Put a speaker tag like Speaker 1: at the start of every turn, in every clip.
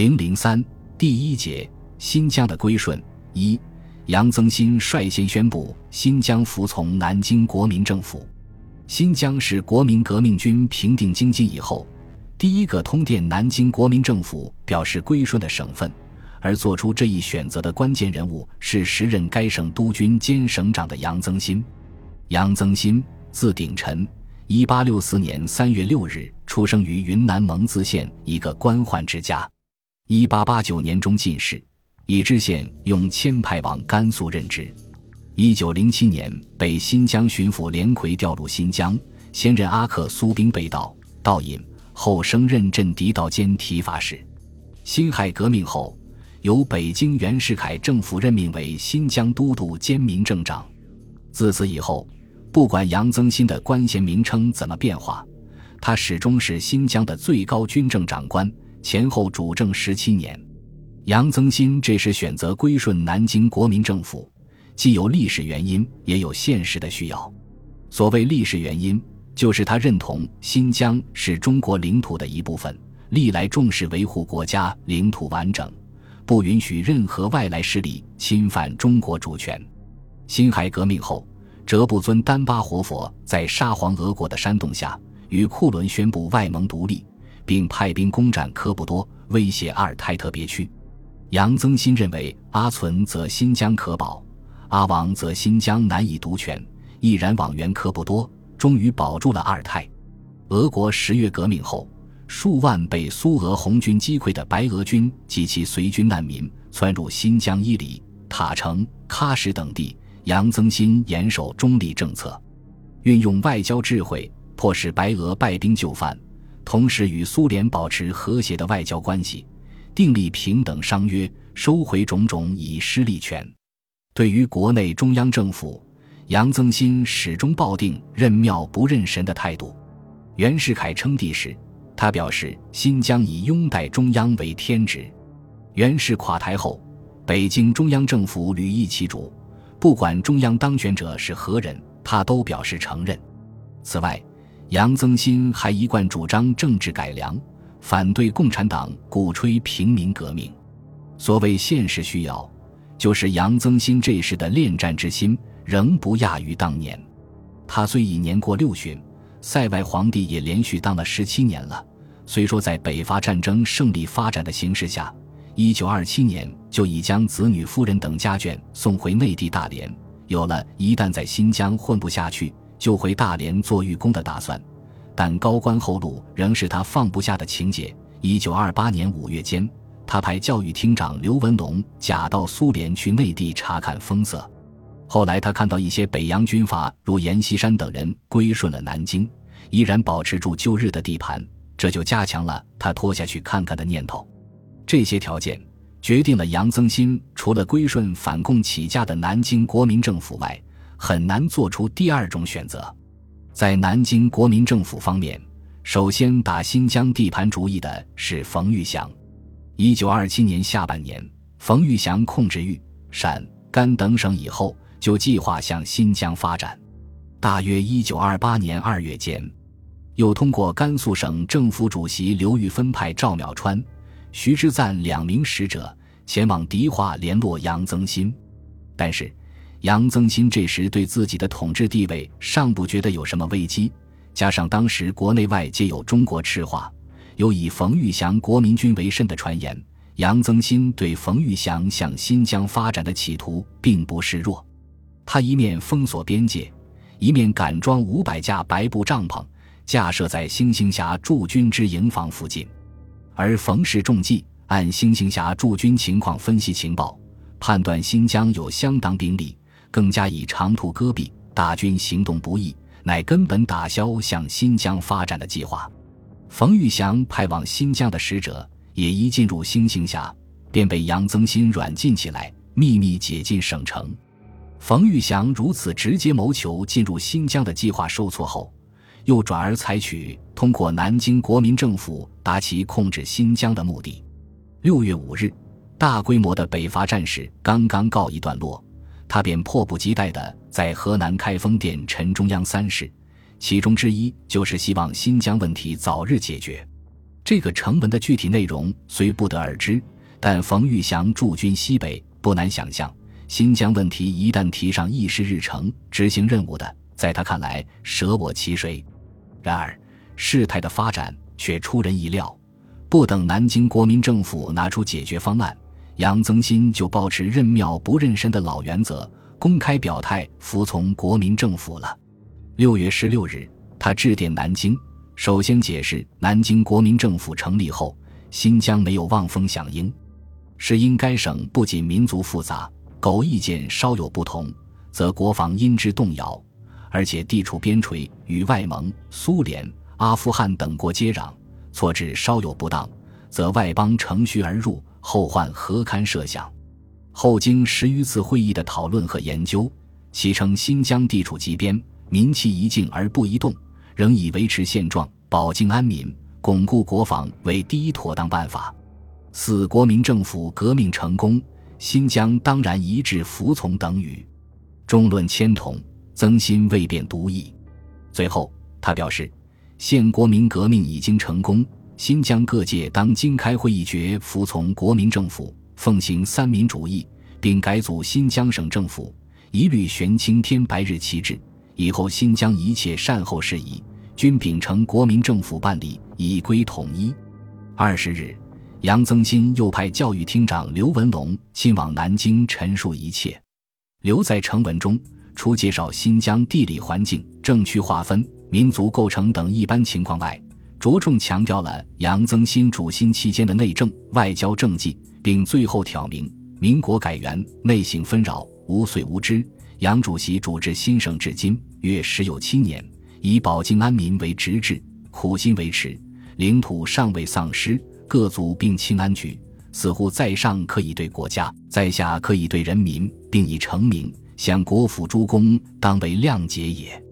Speaker 1: 零零三第一节新疆的归顺一，杨增新率先宣布新疆服从南京国民政府。新疆是国民革命军平定京津以后第一个通电南京国民政府表示归顺的省份，而做出这一选择的关键人物是时任该省督军兼省长的杨增新。杨增新，字鼎臣，一八六四年三月六日出生于云南蒙自县一个官宦之家。一八八九年中进士，以知县用迁派往甘肃任职。一九零七年被新疆巡抚连魁调入新疆，先任阿克苏兵备道道尹，后升任镇敌道兼提法使。辛亥革命后，由北京袁世凯政府任命为新疆都督兼民政长。自此以后，不管杨增新的官衔名称怎么变化，他始终是新疆的最高军政长官。前后主政十七年，杨增新这时选择归顺南京国民政府，既有历史原因，也有现实的需要。所谓历史原因，就是他认同新疆是中国领土的一部分，历来重视维护国家领土完整，不允许任何外来势力侵犯中国主权。辛亥革命后，哲布尊丹巴活佛在沙皇俄国的煽动下，与库伦宣布外蒙独立。并派兵攻占科布多，威胁阿尔泰特别区。杨增新认为，阿存则新疆可保，阿王则新疆难以独权，毅然往援科布多，终于保住了阿尔泰。俄国十月革命后，数万被苏俄红军击溃的白俄军及其随军难民窜入新疆伊犁、塔城、喀什等地。杨增新严守中立政策，运用外交智慧，迫使白俄败兵就范。同时与苏联保持和谐的外交关系，订立平等商约，收回种种以失利权。对于国内中央政府，杨增新始终抱定认庙不认神的态度。袁世凯称帝时，他表示新疆以拥戴中央为天职。袁世垮台后，北京中央政府屡易其主，不管中央当权者是何人，他都表示承认。此外，杨增新还一贯主张政治改良，反对共产党鼓吹平民革命。所谓现实需要，就是杨增新这时的恋战之心仍不亚于当年。他虽已年过六旬，塞外皇帝也连续当了十七年了。虽说在北伐战争胜利发展的形势下，一九二七年就已将子女、夫人等家眷送回内地大连，有了一旦在新疆混不下去。就回大连做寓工的打算，但高官厚禄仍是他放不下的情节。一九二八年五月间，他派教育厅长刘文龙假到苏联去内地查看风色。后来他看到一些北洋军阀如阎锡山等人归顺了南京，依然保持住旧日的地盘，这就加强了他拖下去看看的念头。这些条件决定了杨增新除了归顺反共起家的南京国民政府外。很难做出第二种选择。在南京国民政府方面，首先打新疆地盘主意的是冯玉祥。一九二七年下半年，冯玉祥控制豫、陕、甘等省以后，就计划向新疆发展。大约一九二八年二月间，又通过甘肃省政府主席刘玉芬派赵淼川、徐之赞两名使者前往迪化联络杨增新，但是。杨增新这时对自己的统治地位尚不觉得有什么危机，加上当时国内外皆有中国赤化，有以冯玉祥国民军为甚的传言，杨增新对冯玉祥向新疆发展的企图并不示弱。他一面封锁边界，一面赶装五百架白布帐篷，架设在星星峡驻军之营房附近。而冯氏中计，按星星峡驻军情况分析情报，判断新疆有相当兵力。更加以长途戈壁，大军行动不易，乃根本打消向新疆发展的计划。冯玉祥派往新疆的使者也一进入星星峡，便被杨增新软禁起来，秘密解禁省城。冯玉祥如此直接谋求进入新疆的计划受挫后，又转而采取通过南京国民政府达其控制新疆的目的。六月五日，大规模的北伐战事刚刚告一段落。他便迫不及待地在河南开封电陈中央三事，其中之一就是希望新疆问题早日解决。这个成文的具体内容虽不得而知，但冯玉祥驻军西北，不难想象，新疆问题一旦提上议事日程，执行任务的，在他看来，舍我其谁？然而，事态的发展却出人意料，不等南京国民政府拿出解决方案，杨增新就保持认庙不认神的老原则，公开表态服从国民政府了。六月十六日，他致电南京。首先解释，南京国民政府成立后，新疆没有望风响应，是因该省不仅民族复杂，苟意见稍有不同，则国防因之动摇，而且地处边陲，与外蒙、苏联、阿富汗等国接壤，措置稍有不当，则外邦乘虚而入，后患何堪设想？后经十余次会议的讨论和研究，其称新疆地处极边，民气一静而不移动。仍以维持现状、保境安民、巩固国防为第一妥当办法。四国民政府革命成功，新疆当然一致服从等语。中论千统，曾心未变独议。最后，他表示，现国民革命已经成功，新疆各界当今开会议决服从国民政府，奉行三民主义，并改组新疆省政府，一律悬青天白日旗帜。以后新疆一切善后事宜。均秉承国民政府办理，以归统一。二十日，杨增新又派教育厅长刘文龙亲往南京陈述一切。刘在成文中，除介绍新疆地理环境、政区划分、民族构成等一般情况外，着重强调了杨增新主新期间的内政、外交政绩，并最后挑明：民国改元，内省纷扰，无遂无知。杨主席主治新省至今约十有七年。以保境安民为直至，苦心维持，领土尚未丧失，各族并亲安居，似乎在上可以对国家，在下可以对人民，并已成名，向国府诸公，当为谅解也。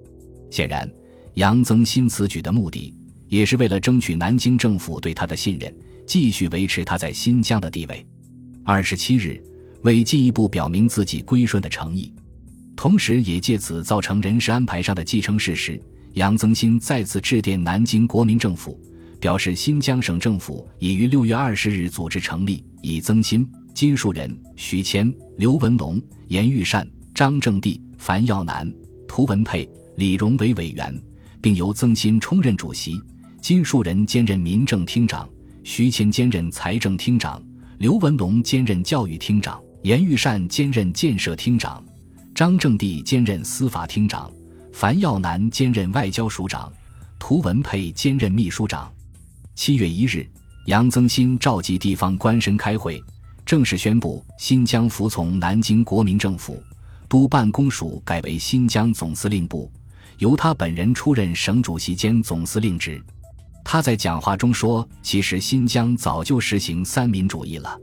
Speaker 1: 显然，杨增新此举的目的，也是为了争取南京政府对他的信任，继续维持他在新疆的地位。二十七日，为进一步表明自己归顺的诚意，同时也借此造成人事安排上的继承事实。杨增新再次致电南京国民政府，表示新疆省政府已于六月二十日组织成立，以曾新、金树人、徐谦、刘文龙、严玉善、张正地、樊耀南、涂文佩、李荣为委员，并由曾新充任主席，金树人兼任民政厅长，徐谦兼任财政厅长，刘文龙兼任教育厅长，严玉善兼任建设厅长，张正地兼任司法厅长。樊耀南兼任外交署长，涂文佩兼任秘书长。七月一日，杨增新召集地方官绅开会，正式宣布新疆服从南京国民政府，督办公署改为新疆总司令部，由他本人出任省主席兼总司令职。他在讲话中说：“其实新疆早就实行三民主义了。”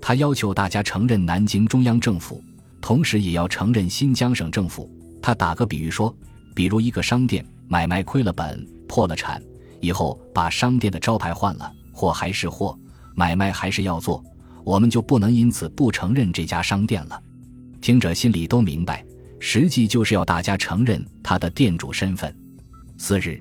Speaker 1: 他要求大家承认南京中央政府，同时也要承认新疆省政府。他打个比喻说。比如一个商店买卖亏了本、破了产，以后把商店的招牌换了，货还是货，买卖还是要做，我们就不能因此不承认这家商店了。听者心里都明白，实际就是要大家承认他的店主身份。次日，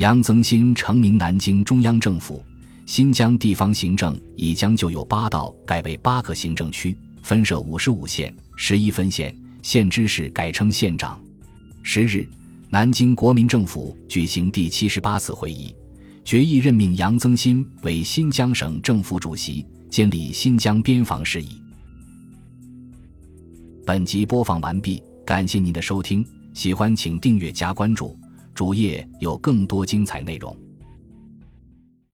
Speaker 1: 杨增新成名南京中央政府，新疆地方行政已将就有八道改为八个行政区，分设五十五县、十一分县，县知事改称县长。十日。南京国民政府举行第七十八次会议，决议任命杨增新为新疆省政府主席，监理新疆边防事宜。本集播放完毕，感谢您的收听，喜欢请订阅加关注，主页有更多精彩内容。